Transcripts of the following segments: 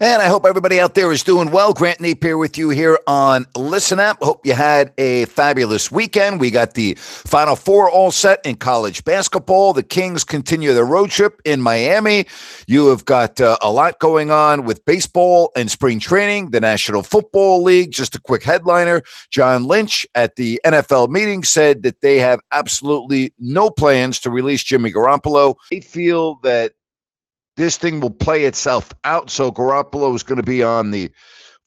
And I hope everybody out there is doing well. Grant Napear with you here on Listen Up. Hope you had a fabulous weekend. We got the Final Four all set in college basketball. The Kings continue their road trip in Miami. You have got uh, a lot going on with baseball and spring training, the National Football League. Just a quick headliner John Lynch at the NFL meeting said that they have absolutely no plans to release Jimmy Garoppolo. They feel that this thing will play itself out. So Garoppolo is going to be on the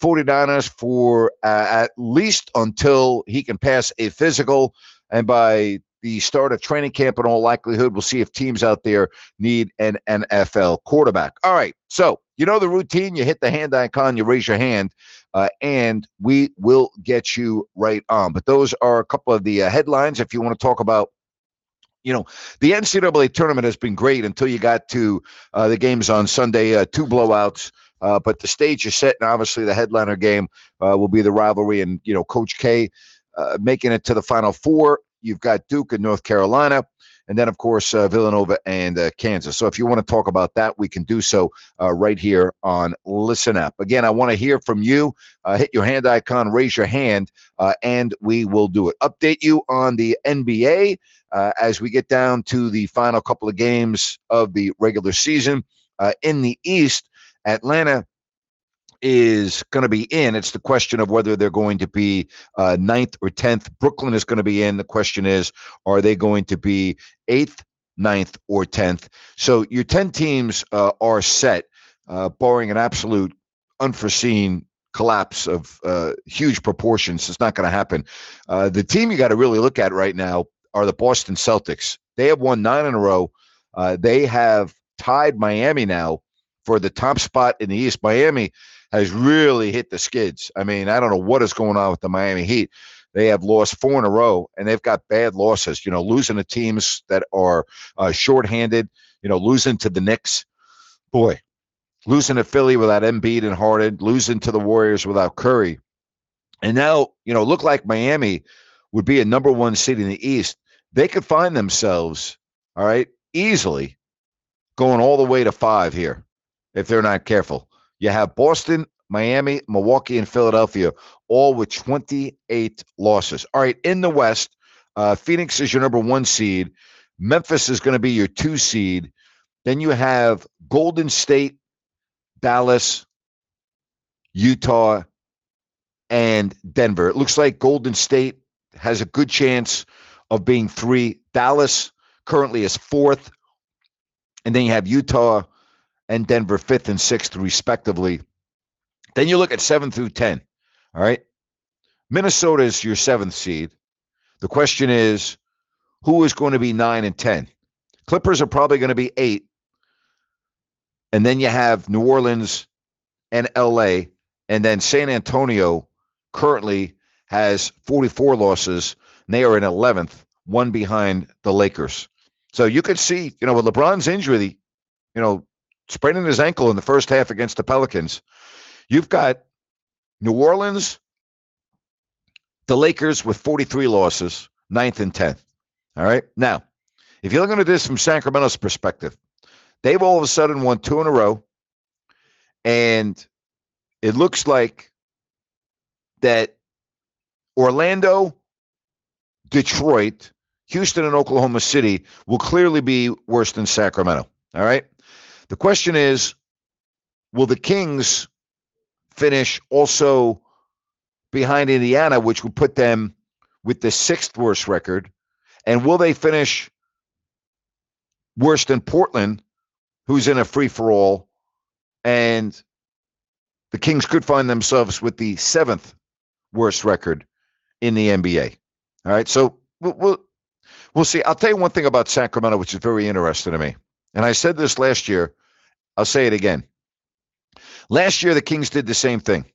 49ers for uh, at least until he can pass a physical. And by the start of training camp, in all likelihood, we'll see if teams out there need an NFL quarterback. All right. So, you know the routine. You hit the hand icon, you raise your hand, uh, and we will get you right on. But those are a couple of the uh, headlines. If you want to talk about you know, the NCAA tournament has been great until you got to uh, the games on Sunday, uh, two blowouts. Uh, but the stage is set, and obviously the headliner game uh, will be the rivalry. And you know, Coach K uh, making it to the Final Four. You've got Duke and North Carolina, and then of course uh, Villanova and Kansas. So if you want to talk about that, we can do so right here on Listen Up. Again, I want to hear from you. hit your hand icon, raise your hand, and we will do it. Update you on the NBA uh, as we get down to the final couple of games of the regular season. Uh, in the East, Atlanta is going to be in. It's the question of whether they're going to be uh, ninth or tenth. Brooklyn is going to be in. The question is, are they going to be eighth, ninth, or tenth? So your ten teams uh, are set, uh, barring an absolute unforeseen collapse of uh, huge proportions. It's not going to happen. Uh, the team you got to really look at right now are the Boston Celtics. They have won nine in a row. Uh, they have tied Miami now for the top spot in the East. Miami has really hit the skids. I mean, I don't know what is going on with the Miami Heat. They have lost four in a row, and they've got bad losses. You know, losing to teams that are uh, shorthanded. You know, losing to the Knicks. Boy, losing to Philly without Embiid and Harden, losing to the Warriors without Curry, and now you know look like Miami would be a number one seed in the East, they could find themselves, all right, easily going all the way to five here if they're not careful. You have Boston, Miami, Milwaukee, and Philadelphia, all with 28 losses. All right, in the West, uh, Phoenix is your number one seed. Memphis is going to be your two seed. Then you have Golden State, Dallas, Utah, and Denver. It looks like Golden State has a good chance of being three. Dallas currently is fourth. And then you have Utah and Denver fifth and sixth, respectively. Then you look at seven through 10. All right. Minnesota is your seventh seed. The question is who is going to be nine and 10? Clippers are probably going to be eight. And then you have New Orleans and LA. And then San Antonio currently has 44 losses, and they are in 11th, one behind the Lakers. So you could see, you know, with LeBron's injury, you know, spraining his ankle in the first half against the Pelicans, you've got New Orleans, the Lakers with 43 losses, ninth and 10th. All right. Now, if you're looking at this from Sacramento's perspective, they've all of a sudden won two in a row. And it looks like that Orlando, Detroit, Houston, and Oklahoma City will clearly be worse than Sacramento. All right. The question is will the Kings finish also behind Indiana, which would put them with the sixth worst record? And will they finish worse than Portland, who's in a free for all? And the Kings could find themselves with the seventh worst record in the NBA. All right. So we'll, we'll, we'll see. I'll tell you one thing about Sacramento, which is very interesting to me. And I said this last year. I'll say it again. Last year, the Kings did the same thing.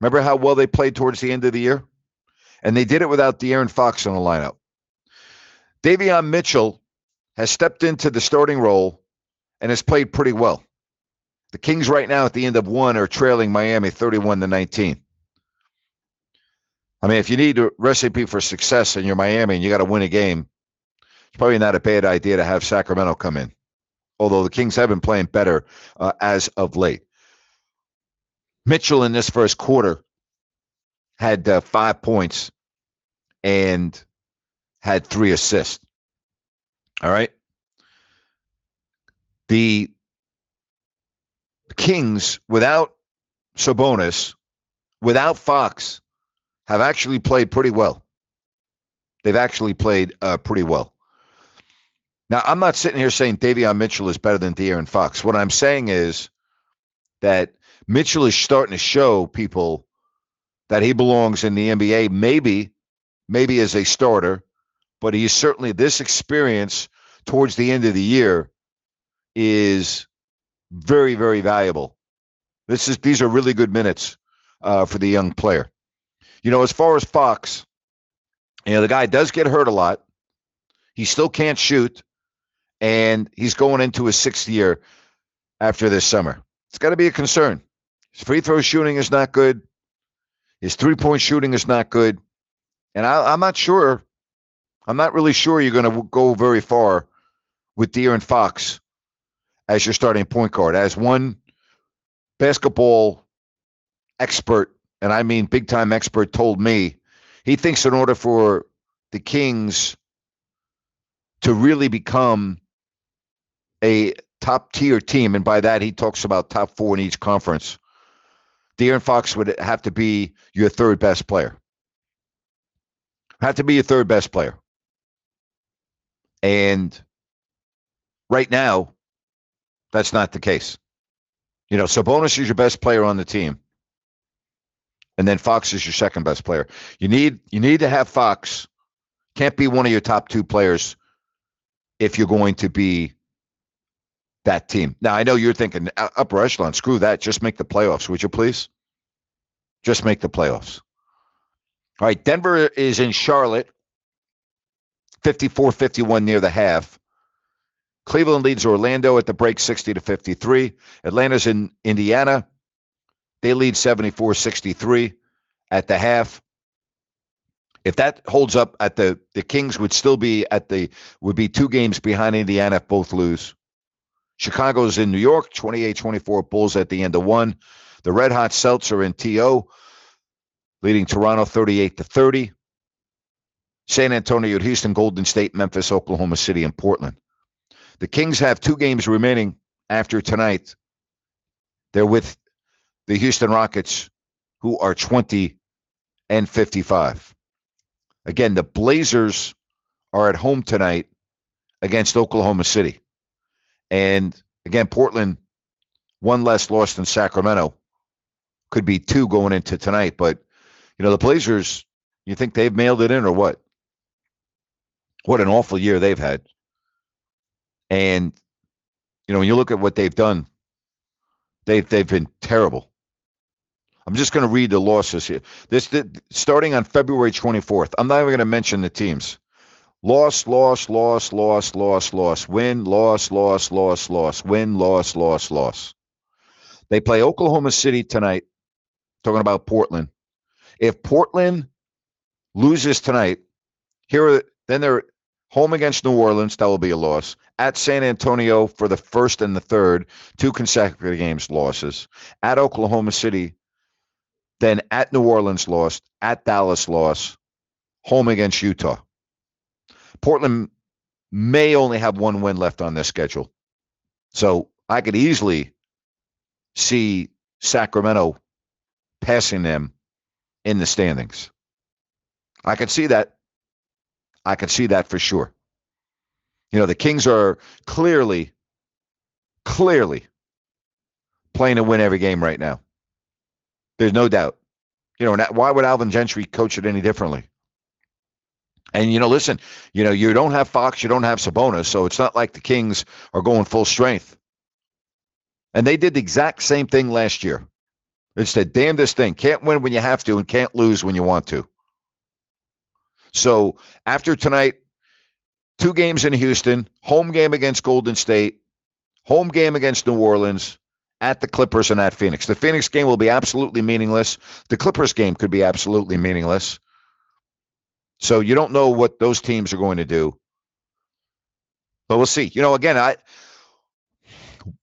Remember how well they played towards the end of the year? And they did it without De'Aaron Fox in the lineup. Davion Mitchell has stepped into the starting role and has played pretty well. The Kings right now at the end of one are trailing Miami 31 to 19. I mean, if you need a recipe for success and you're Miami and you got to win a game, it's probably not a bad idea to have Sacramento come in. Although the Kings have been playing better uh, as of late. Mitchell in this first quarter had uh, five points and had three assists. All right. The Kings, without Sabonis, without Fox, have actually played pretty well. They've actually played uh, pretty well. Now, I'm not sitting here saying Davion Mitchell is better than De'Aaron Fox. What I'm saying is that Mitchell is starting to show people that he belongs in the NBA, maybe, maybe as a starter, but he's certainly this experience towards the end of the year is very, very valuable. This is these are really good minutes uh, for the young player. You know, as far as Fox, you know, the guy does get hurt a lot. He still can't shoot, and he's going into his sixth year after this summer. It's got to be a concern. His free throw shooting is not good. His three point shooting is not good. And I, am not sure. I'm not really sure you're going to go very far with De'Aaron Fox as your starting point guard. As one basketball expert, and I mean big time expert, told me, he thinks in order for the Kings to really become a top tier team, and by that he talks about top four in each conference, De'Aaron Fox would have to be your third best player. Have to be your third best player. And right now, that's not the case. You know, Sabonis is your best player on the team. And then Fox is your second best player. You need you need to have Fox. Can't be one of your top two players if you're going to be that team. Now I know you're thinking uh, upper echelon. Screw that. Just make the playoffs, would you please? Just make the playoffs. All right, Denver is in Charlotte. 54-51 near the half. Cleveland leads Orlando at the break 60 to 53. Atlanta's in Indiana. They lead 74-63 at the half. If that holds up at the the Kings would still be at the would be two games behind Indiana if both lose. Chicago's in New York, 28-24 Bulls at the end of one. The Red Hot Celts are in TO, leading Toronto 38 to 30. San Antonio, Houston, Golden State, Memphis, Oklahoma City, and Portland. The Kings have two games remaining after tonight. They're with the Houston Rockets, who are 20 and 55. Again, the Blazers are at home tonight against Oklahoma City. And again, Portland, one less loss than Sacramento. Could be two going into tonight. But, you know, the Blazers, you think they've mailed it in or what? What an awful year they've had. And, you know, when you look at what they've done, they've, they've been terrible. I'm just going to read the losses here. This, this starting on February 24th. I'm not even going to mention the teams. Loss, loss, loss, loss, loss, loss. Win, loss, loss, loss, loss. Win, loss, loss, loss. They play Oklahoma City tonight. Talking about Portland. If Portland loses tonight, here then they're home against New Orleans. That will be a loss. At San Antonio for the first and the third, two consecutive games losses. At Oklahoma City, then at New Orleans lost. At Dallas loss. Home against Utah. Portland may only have one win left on their schedule. So I could easily see Sacramento passing them in the standings. I could see that. I could see that for sure. You know, the Kings are clearly, clearly playing to win every game right now. There's no doubt. You know, why would Alvin Gentry coach it any differently? And you know, listen, you know, you don't have Fox, you don't have Sabonis, so it's not like the Kings are going full strength. And they did the exact same thing last year. It's the damnedest thing. Can't win when you have to and can't lose when you want to. So after tonight, two games in Houston, home game against Golden State, home game against New Orleans, at the Clippers and at Phoenix. The Phoenix game will be absolutely meaningless. The Clippers game could be absolutely meaningless. So you don't know what those teams are going to do. But we'll see. You know, again, I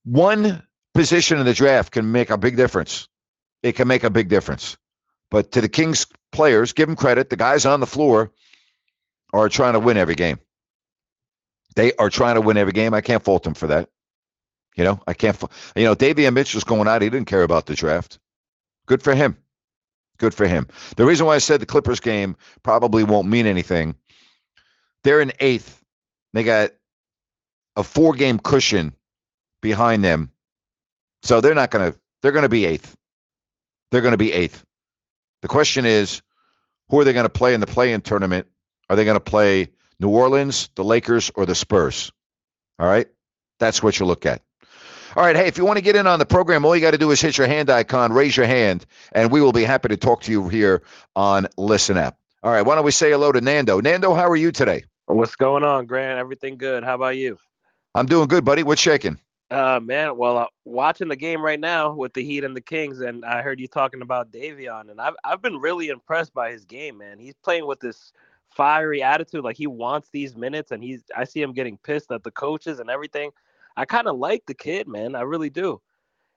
one position in the draft can make a big difference. It can make a big difference. But to the Kings players, give them credit. The guys on the floor are trying to win every game. They are trying to win every game. I can't fault them for that. You know, I can't. You know, Davion Mitchell's going out. He didn't care about the draft. Good for him. Good for him. The reason why I said the Clippers game probably won't mean anything. They're in eighth. They got a four-game cushion behind them, so they're not going to. They're going to be eighth. They're going to be eighth. The question is, who are they going to play in the play-in tournament? Are they going to play New Orleans, the Lakers, or the Spurs? All right, that's what you look at. All right. Hey, if you want to get in on the program, all you got to do is hit your hand icon, raise your hand, and we will be happy to talk to you here on Listen Up. All right. Why don't we say hello to Nando? Nando, how are you today? What's going on, Grant? Everything good. How about you? I'm doing good, buddy. What's shaking? Uh, man, well, uh, watching the game right now with the Heat and the Kings, and I heard you talking about Davion, and I've I've been really impressed by his game, man. He's playing with this fiery attitude, like he wants these minutes, and he's I see him getting pissed at the coaches and everything. I kind of like the kid, man. I really do.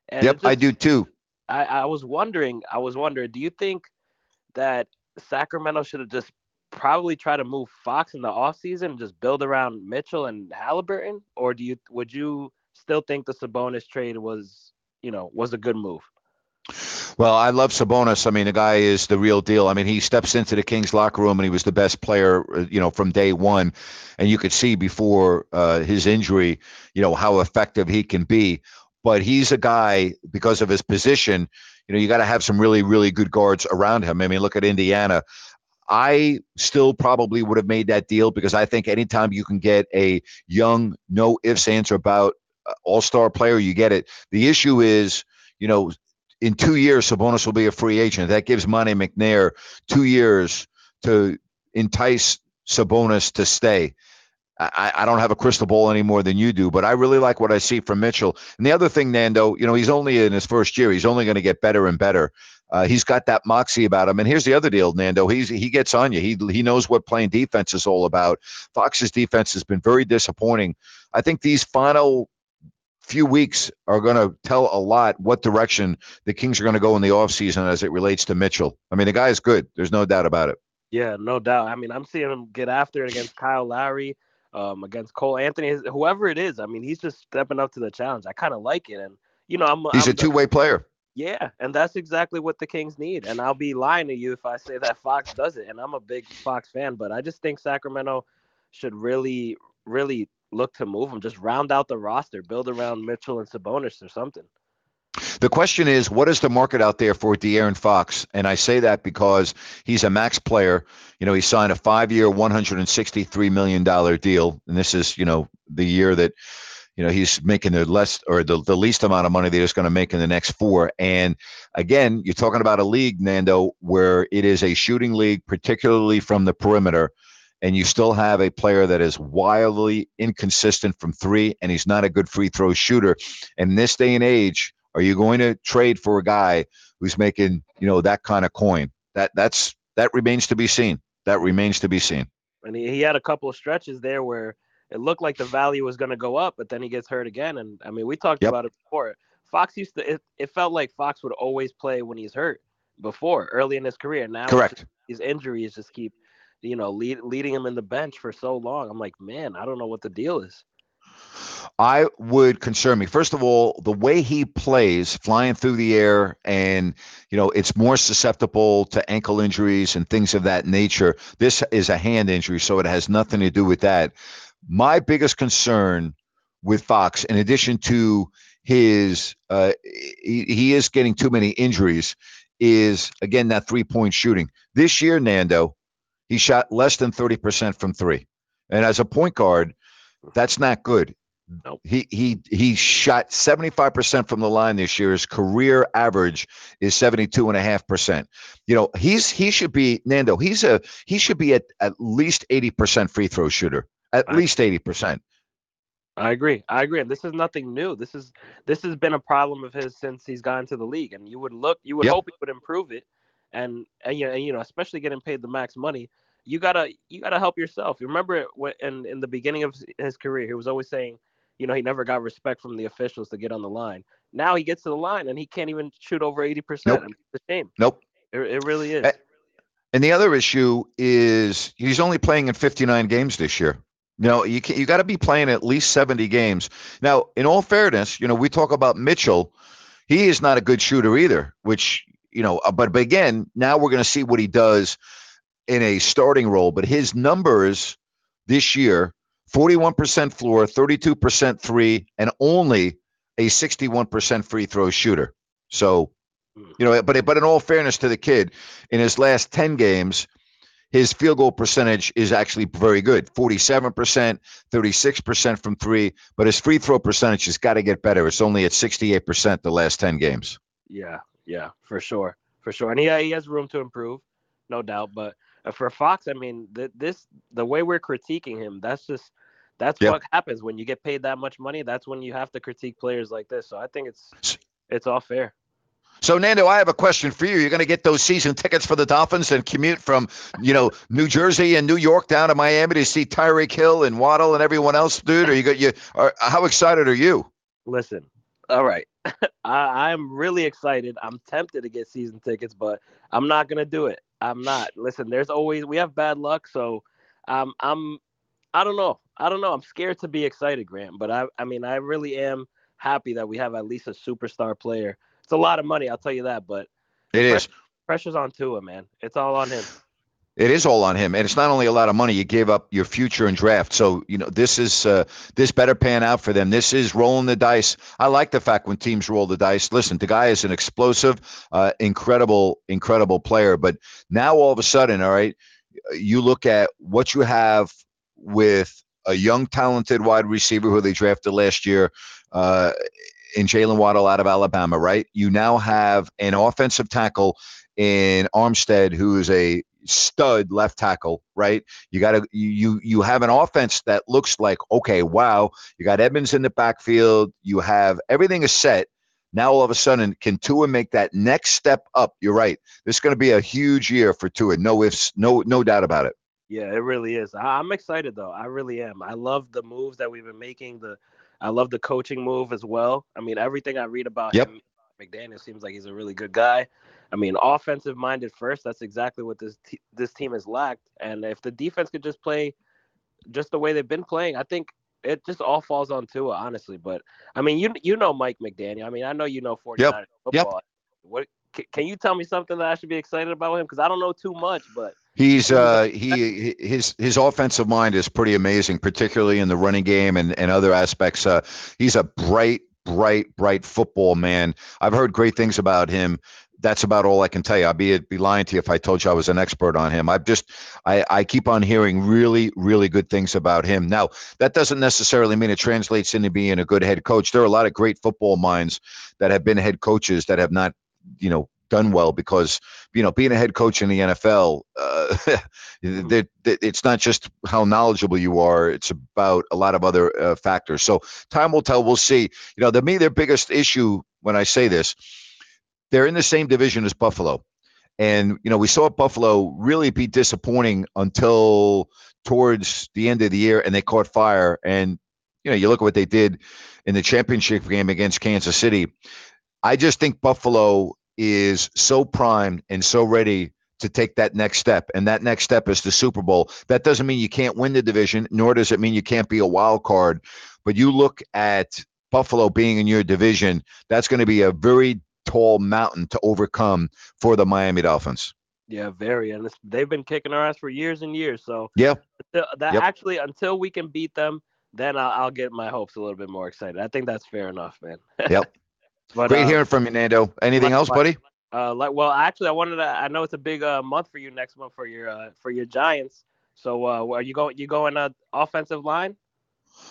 And yep, just, I do too. I, I was wondering, I was wondering, do you think that Sacramento should have just probably try to move Fox in the offseason and just build around Mitchell and Halliburton? Or do you would you still think the Sabonis trade was, you know, was a good move? Well, I love Sabonis. I mean, the guy is the real deal. I mean, he steps into the Kings locker room and he was the best player, uh, you know, from day one. And you could see before uh, his injury, you know, how effective he can be. But he's a guy because of his position. You know, you got to have some really, really good guards around him. I mean, look at Indiana. I still probably would have made that deal because I think anytime you can get a young, no ifs, ands, or about uh, all star player, you get it. The issue is, you know, in two years, Sabonis will be a free agent. That gives Monte McNair two years to entice Sabonis to stay. I, I, don't have a crystal ball any more than you do, but I really like what I see from Mitchell. And the other thing, Nando, you know, he's only in his first year. He's only going to get better and better. Uh, he's got that moxie about him. And here's the other deal, Nando. He's he gets on you. He he knows what playing defense is all about. Fox's defense has been very disappointing. I think these final few weeks are going to tell a lot what direction the Kings are going to go in the offseason as it relates to Mitchell. I mean, the guy is good. There's no doubt about it. Yeah, no doubt. I mean, I'm seeing him get after it against Kyle Lowry, um, against Cole Anthony, whoever it is. I mean, he's just stepping up to the challenge. I kind of like it, and you know, I'm he's I'm, a two way player. Yeah, and that's exactly what the Kings need. And I'll be lying to you if I say that Fox does it. And I'm a big Fox fan, but I just think Sacramento should really, really look to move him. Just round out the roster, build around Mitchell and Sabonis or something. The question is, what is the market out there for De'Aaron Fox? And I say that because he's a max player. You know, he signed a five-year, $163 million deal. And this is, you know, the year that, you know, he's making the less or the, the least amount of money that he's going to make in the next four. And again, you're talking about a league, Nando, where it is a shooting league, particularly from the perimeter and you still have a player that is wildly inconsistent from three, and he's not a good free throw shooter. And in this day and age, are you going to trade for a guy who's making you know that kind of coin? That that's that remains to be seen. That remains to be seen. And he, he had a couple of stretches there where it looked like the value was going to go up, but then he gets hurt again. And I mean, we talked yep. about it before. Fox used to. It, it felt like Fox would always play when he's hurt before, early in his career. Now, correct. His injuries just keep you know, lead, leading him in the bench for so long. I'm like, man, I don't know what the deal is. I would concern me. First of all, the way he plays, flying through the air, and you know, it's more susceptible to ankle injuries and things of that nature. This is a hand injury, so it has nothing to do with that. My biggest concern with Fox, in addition to his, uh, he, he is getting too many injuries, is again that three point shooting. This year, Nando, he shot less than 30% from three. And as a point guard, that's not good. Nope. He he he shot 75% from the line this year. His career average is 72.5%. You know, he's he should be Nando, he's a he should be at at least 80% free throw shooter. At Right. least 80%. I agree. I agree. And this is nothing new. This is this has been a problem of his since he's gotten to the league. And you would look, you would Yep. hope he would improve it. And and you know, and, you know, especially getting paid the max money, you gotta you gotta help yourself. You remember it when in in the beginning of his career, he was always saying, you know, he never got respect from the officials to get on the line. Now he gets to the line and he can't even shoot over eighty percent. Nope. It's a shame. Nope. It, it really is. And the other issue is he's only playing in 59 games this year. You know, you can, you got to be playing at least 70 games. Now, in all fairness, you know, we talk about Mitchell. He is not a good shooter either, which, you know, uh, but, but again, now we're going to see what he does in a starting role. But his numbers this year 41% floor, 32% three, and only a 61% free throw shooter. So, you know, but but in all fairness to the kid, in his last 10 games, his field goal percentage is actually very good 47%, 36% from three, but his free throw percentage has got to get better. It's only at 68% the last 10 games. Yeah, yeah, for sure, for sure, and he he has room to improve, no doubt. But uh, for Fox, I mean, th- this the way we're critiquing him, that's just that's Yep. what happens when you get paid that much money. That's when you have to critique players like this. So I think it's it's all fair. So, Nando, I have a question for you. You're going to get those season tickets for the Dolphins and commute from, you know, New Jersey and New York down to Miami to see Tyreek Hill and Waddle and everyone else, dude. Are you got you? Are, how excited are you? Listen, all right, I I'm really excited. I'm tempted to get season tickets, but I'm not gonna do it. I'm not. Listen, there's always we have bad luck, so um, I'm I don't know. I don't know. I'm scared to be excited, Grant. But I I mean I really am happy that we have at least a superstar player. It's a lot of money, I'll tell you that, but It is. pressure's on Tua, man. It's all on him. It is all on him, and it's not only a lot of money. You gave up your future and draft, so you know this is uh, this better pan out for them. This is rolling the dice. I like the fact when teams roll the dice. Listen, the guy is an explosive, uh, incredible, incredible player. But now all of a sudden, all right, you look at what you have with a young, talented wide receiver who they drafted last year. Uh, in Jaylen Waddle out of Alabama, right? You now have an offensive tackle in Armstead, who is a stud left tackle, right? You got to you you have an offense that looks like okay, wow. You got Edmonds in the backfield. You have everything is set. Now all of a sudden, can Tua make that next step up? You're right. This is going to be a huge year for Tua. No ifs, no no doubt about it. Yeah, it really is. I, I'm excited though. I really am. I love the moves that we've been making. The I love the coaching move as well. I mean, everything I read about Yep. him, McDaniel seems like he's a really good guy. I mean, offensive minded first. That's exactly what this te- this team has lacked. And if the defense could just play just the way they've been playing, I think it just all falls on Tua, honestly. But I mean, you you know Mike McDaniel. I mean, I know you know 49 Yep. football. What c- can you tell me something that I should be excited about him? Because I don't know too much, but He's uh he his his offensive mind is pretty amazing, particularly in the running game and, and other aspects. Uh, he's a bright, bright, bright football man. I've heard great things about him. That's about all I can tell you. I'd be, be lying to you if I told you I was an expert on him. I've just I, I keep on hearing really, really good things about him. Now, that doesn't necessarily mean it translates into being a good head coach. There are a lot of great football minds that have been head coaches that have not, you know, done well because you know being a head coach in the NFL, uh, that it's not just how knowledgeable you are; it's about a lot of other uh, factors. So time will tell. We'll see. You know, to me, their biggest issue when I say this, they're in the same division as Buffalo, and you know we saw Buffalo really be disappointing until towards the end of the year, and they caught fire. And you know, you look at what they did in the championship game against Kansas City. I just think Buffalo is so primed and so ready to take that next step, and that next step is the Super Bowl. That doesn't mean you can't win the division, nor does it mean you can't be a wild card. But you look at Buffalo being in your division, that's going to be a very tall mountain to overcome for the Miami Dolphins. Yeah, very, and it's, they've been kicking our ass for years and years. So Yeah. that Yep. actually, until we can beat them, then I'll, I'll get my hopes a little bit more excited. I think that's fair enough, man. Yep. but, Great uh, hearing from you, Nando. Anything else, buddy? Uh, like, well, actually, I wanted to. I know it's a big uh, month for you next month for your uh, for your Giants. So, uh, are you going? You going uh, offensive line?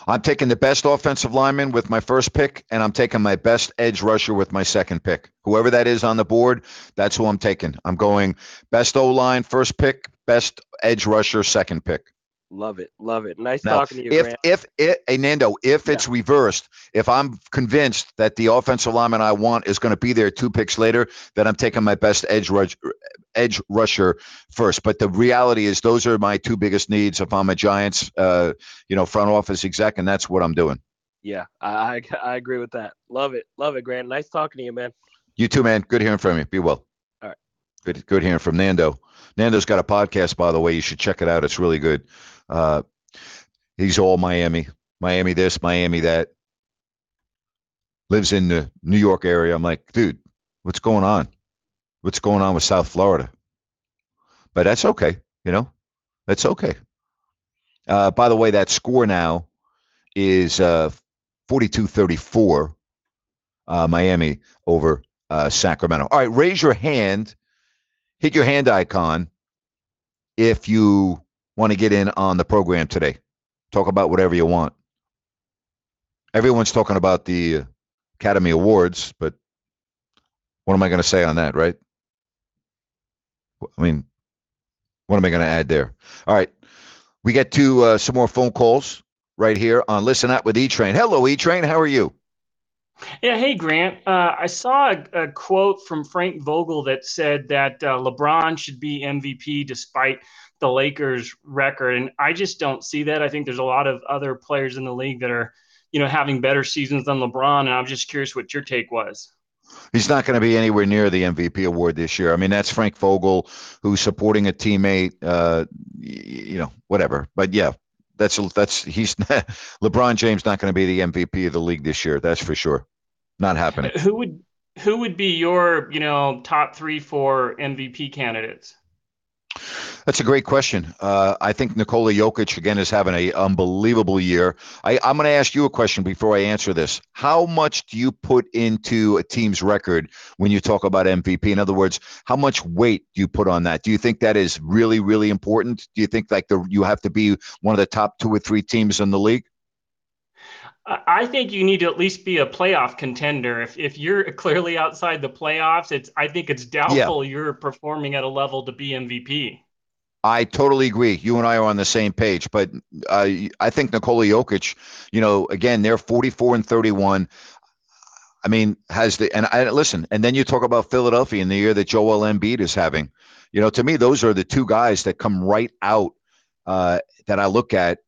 I'm taking the best offensive lineman with my first pick, and I'm taking my best edge rusher with my second pick. Whoever that is on the board, that's who I'm taking. I'm going best O line, first pick, best edge rusher, second pick. Love it, love it. Nice Now, talking to you, if Grant. if it, hey Nando, if it's reversed, if I'm convinced that the offensive lineman I want is going to be there two picks later, then I'm taking my best edge rush, edge rusher first. But the reality is, those are my two biggest needs. If I'm a Giants, uh, you know, front office exec, and that's what I'm doing. Yeah, I, I I agree with that. Love it, love it, Grant. Nice talking to you, man. You too, man. Good hearing from you. Be well. All right. Good, good hearing from Nando. Nando's got a podcast, by the way. You should check it out. It's really good. Uh, he's all Miami, Miami this, Miami that. Lives in the New York area. I'm like, dude, what's going on? What's going on with South Florida? But that's okay. You know, that's okay. Uh, by the way, that score now is uh, 42-34, uh, Miami over uh, Sacramento. All right, raise your hand, hit your hand icon if you want to get in on the program today. Talk about whatever you want. Everyone's talking about the Academy Awards, but what am I going to say on that, right? I mean, what am I going to add there? All right, we get to uh, some more phone calls right here on Listen Up with E Train. Hello, E Train. How are you? Yeah, hey Grant. Uh, I saw a, a quote from Frank Vogel that said that uh, LeBron should be MVP despite the Lakers' record, and I just don't see that. I think there's a lot of other players in the league that are, you know, having better seasons than LeBron, and I'm just curious what your take was. He's not going to be anywhere near the MVP award this year. I mean, that's Frank Vogel, who's supporting a teammate. Uh, you know, whatever. But yeah, that's that's he's LeBron James not going to be the MVP of the league this year. That's for sure. Not happening. Who would who would be your, you know, top three, four MVP candidates? That's a great question. Uh, I think Nikola Jokic again is having an unbelievable year. I, I'm going to ask you a question before I answer this. How much do you put into a team's record when you talk about MVP? In other words, how much weight do you put on that? Do you think that is really, really important? Do you think like the you have to be one of the top two or three teams in the league? I think you need to at least be a playoff contender. If if you're clearly outside the playoffs, it's I think it's doubtful you're performing at a level to be MVP. I totally agree. You and I are on the same page, but uh, I think Nikola Jokic, you know, again, they're 44 and 31. I mean, has the and I listen, and then you talk about Philadelphia in the year that Joel Embiid is having. You know, to me, those are the two guys that come right out uh, that I look at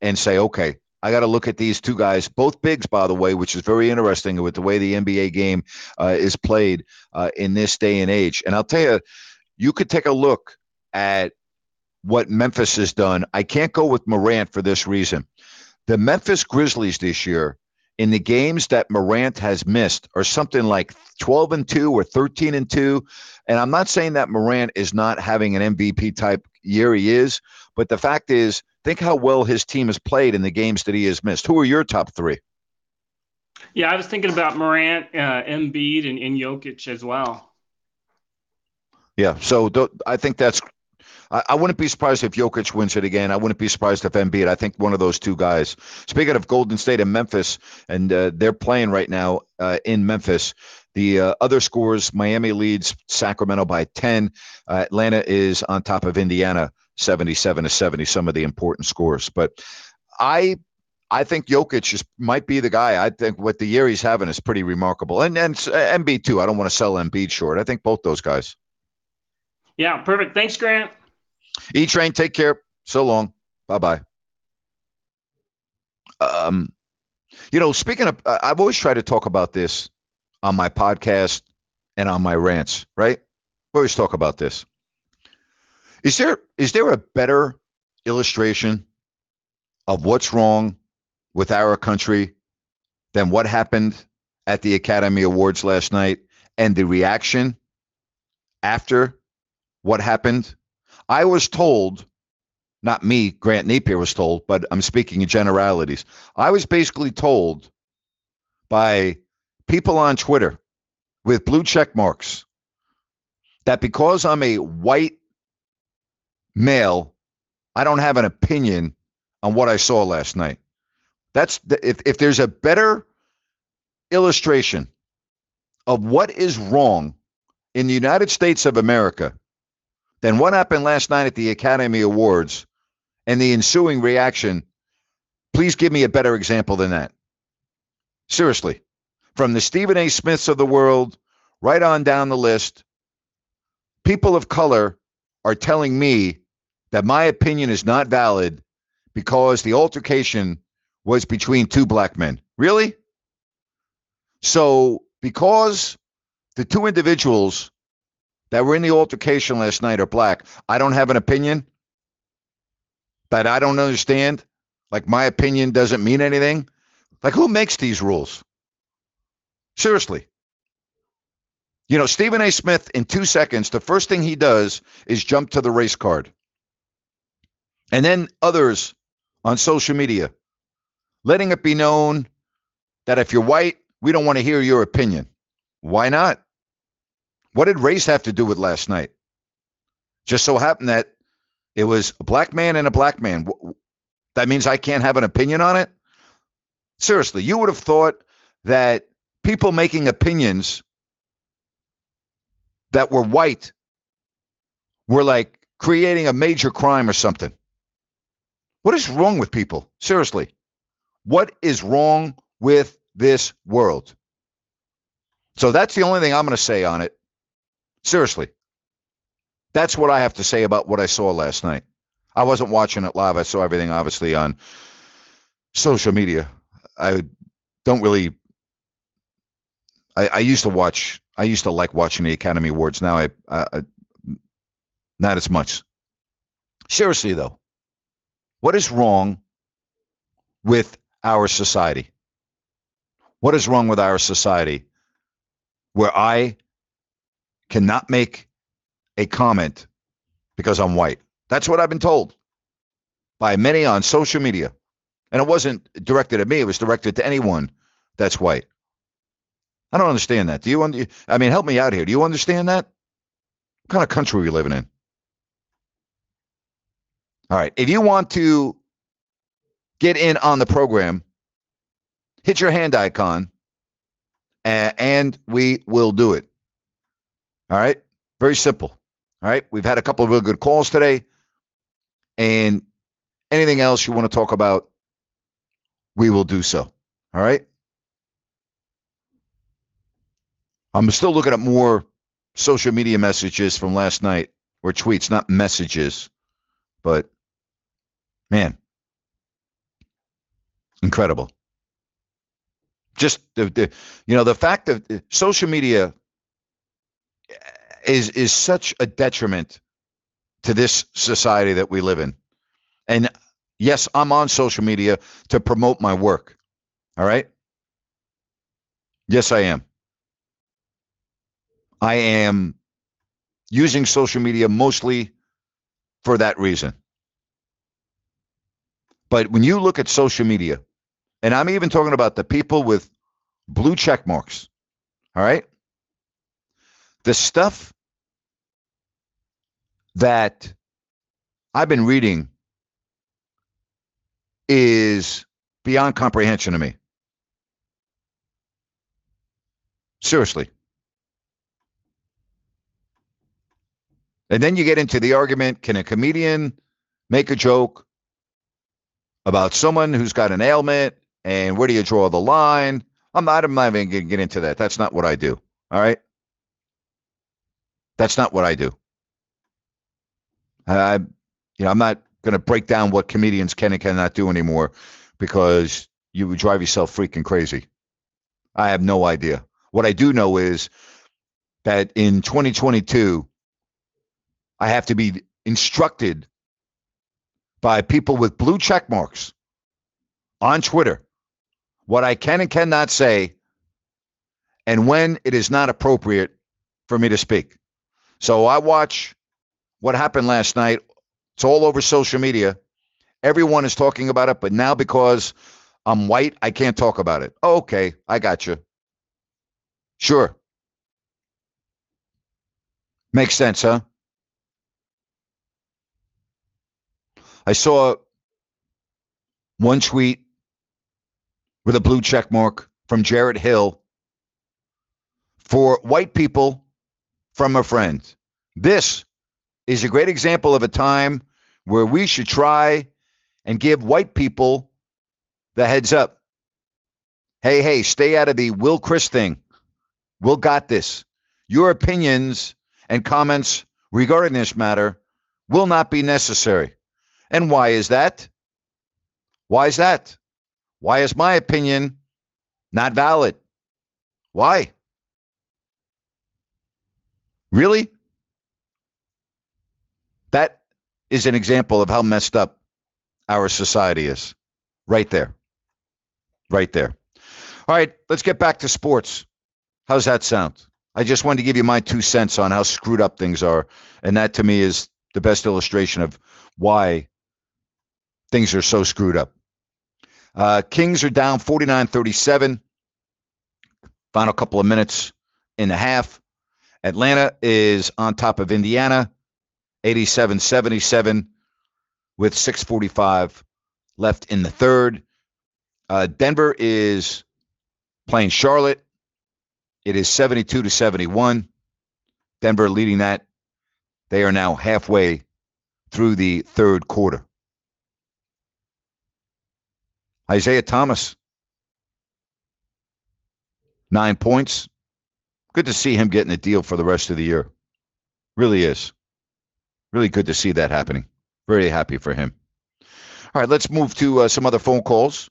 and say, okay, I got to look at these two guys, both bigs, by the way, which is very interesting with the way the NBA game uh, is played uh, in this day and age. And I'll tell you, you could take a look at what Memphis has done. I can't go with Morant for this reason. The Memphis Grizzlies this year, in the games that Morant has missed, are something like 12 and 2 or 13 and 2. And I'm not saying that Morant is not having an MVP type year. He is. But the fact is, think how well his team has played in the games that he has missed. Who are your top three? Yeah, I was thinking about Morant, uh, Embiid, and, and Jokic as well. Yeah. So th- I think that's I, I wouldn't be surprised if Jokic wins it again. I wouldn't be surprised if Embiid. I think one of those two guys. Speaking of Golden State and Memphis, and uh, they're playing right now uh, in Memphis. The uh, other scores: Miami leads Sacramento by ten. Uh, Atlanta is on top of Indiana, seventy-seven to seventy. Some of the important scores, but I. I think Jokic is, might be the guy. I think what the year he's having is pretty remarkable, and and uh, Embiid too. I don't want to sell Embiid short. I think both those guys. Yeah, perfect. Thanks, Grant. E Train, take care. So long. Bye bye. Um, you know, speaking of, I've always tried to talk about this on my podcast and on my rants, right? I always talk about this. Is there is there a better illustration of what's wrong with our country than what happened at the Academy Awards last night and the reaction after what happened? I was told, not me, Grant Napear was told, but I'm speaking in generalities. I was basically told by people on Twitter with blue check marks that because I'm a white male, I don't have an opinion on what I saw last night. That's the, if if there's a better illustration of what is wrong in the United States of America than what happened last night at the Academy Awards and the ensuing reaction, please give me a better example than that. Seriously. From the Stephen A. Smiths of the world right on down the list, people of color are telling me that my opinion is not valid because the altercation was between two black men. Really? So, because the two individuals that were in the altercation last night are black, I don't have an opinion that I don't understand. Like, my opinion doesn't mean anything. Like, who makes these rules? Seriously. You know, Stephen A. Smith, in two seconds, the first thing he does is jump to the race card. And then others on social media, letting it be known that if you're white, we don't want to hear your opinion. Why not? What did race have to do with last night? Just so happened that it was a black man and a black man. That means I can't have an opinion on it? Seriously, you would have thought that people making opinions that were white were like creating a major crime or something. What is wrong with people? Seriously. What is wrong with this world? So that's the only thing I'm going to say on it. Seriously. That's what I have to say about what I saw last night. I wasn't watching it live. I saw everything obviously on social media. I don't really I, I used to watch I used to like watching the Academy Awards. Now I, I not as much. Seriously though, what is wrong with our society? What is wrong with our society where I cannot make a comment because I'm white? That's what I've been told by many on social media. And it wasn't directed at me, it was directed to anyone that's white. I don't understand that. Do you? I mean, help me out here. Do you understand that? What kind of country are we living in? All right. If you want to get in on the program, hit your hand icon and we will do it. All right. Very simple. All right. We've had a couple of really good calls today. And anything else you want to talk about, we will do so. All right. I'm still looking at more social media messages from last night or tweets, not messages, but man, incredible. Just the, the you know the fact that uh, social media uh, is is such a detriment to this society that we live in. And uh, yes, I'm on social media to promote my work. All right? Yes, I am. I am using social media mostly for that reason. But when you look at social media, and I'm even talking about the people with blue check marks, all right? The stuff that I've been reading is beyond comprehension to me. Seriously. And then you get into the argument can a comedian make a joke about someone who's got an ailment and where do you draw the line? I'm not, I'm not even going to get into that. That's not what I do. All right. That's not what I do. I, you know, I'm not going to break down what comedians can and cannot do anymore because you would drive yourself freaking crazy. I have no idea. What I do know is that in 2022, I have to be instructed by people with blue check marks on Twitter what I can and cannot say and when it is not appropriate for me to speak. So I watch what happened last night. It's all over social media. Everyone is talking about it, but now because I'm white, I can't talk about it. Oh, okay, I got you. Sure. Makes sense, huh? I saw one tweet with a blue check mark from Jarrett Hill for white people from a friend. This is a great example of a time where we should try and give white people the heads up. Hey, hey, stay out of the Will Chris thing. Will got this. Your opinions and comments regarding this matter will not be necessary. And why is that? Why is that? Why is my opinion not valid? Why? Really? That is an example of how messed up our society is. Right there. Right there. All right, let's get back to sports. How's that sound? I just wanted to give you my two cents on how screwed up things are. And that to me is the best illustration of why things are so screwed up. Uh, Kings are down 49 37. Final couple of minutes in the half. Atlanta is on top of Indiana 87 77 with 645 left in the third. Uh, Denver is playing Charlotte. It is 72 to 71. Denver leading that. They are now halfway through the third quarter. Isaiah Thomas, nine points. Good to see him getting a deal for the rest of the year. Really is. Really good to see that happening. Very happy for him. All right, let's move to uh, some other phone calls.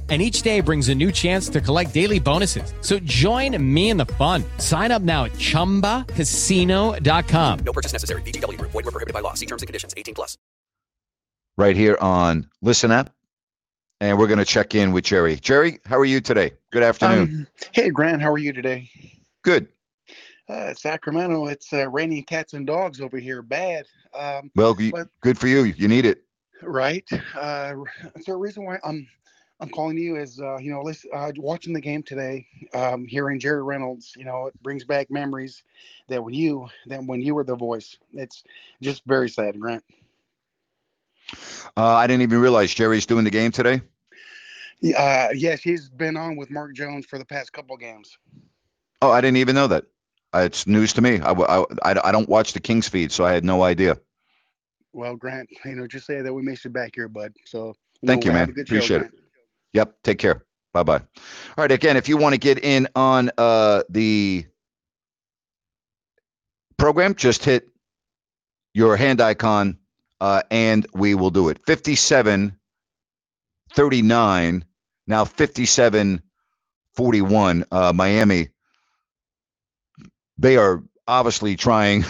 and each day brings a new chance to collect daily bonuses. So join me in the fun. Sign up now at ChumbaCasino.com. No purchase necessary. VGW. Void were prohibited by law. See terms and conditions. 18 plus. Right here on Listen App. And we're going to check in with Jerry. Jerry, how are you today? Good afternoon. Um, hey, Grant, how are you today? Good. Uh, Sacramento, it's uh, raining cats and dogs over here. Bad. Um, well, but- good for you. You need it. right. Uh, so the reason why I'm I'm calling you is uh, you know listen, uh, watching the game today, um, hearing Jerry Reynolds. You know, it brings back memories that when you that when you were the voice. It's just very sad, Grant. Uh, I didn't even realize Jerry's doing the game today. Uh, yes, he's been on with Mark Jones for the past couple games. Oh, I didn't even know that. Uh, it's news to me. I, I, I, don't watch the Kings feed, so I had no idea. Well, Grant, you know, just say that we missed you back here, bud. So Thank you, man. a good show, Appreciate Grant. Yep. Take care. Bye bye. All right. Again, if you want to get in on uh, the program, just hit your hand icon uh, and we will do it. 57 39, now 57 41. Uh, Miami, they are obviously trying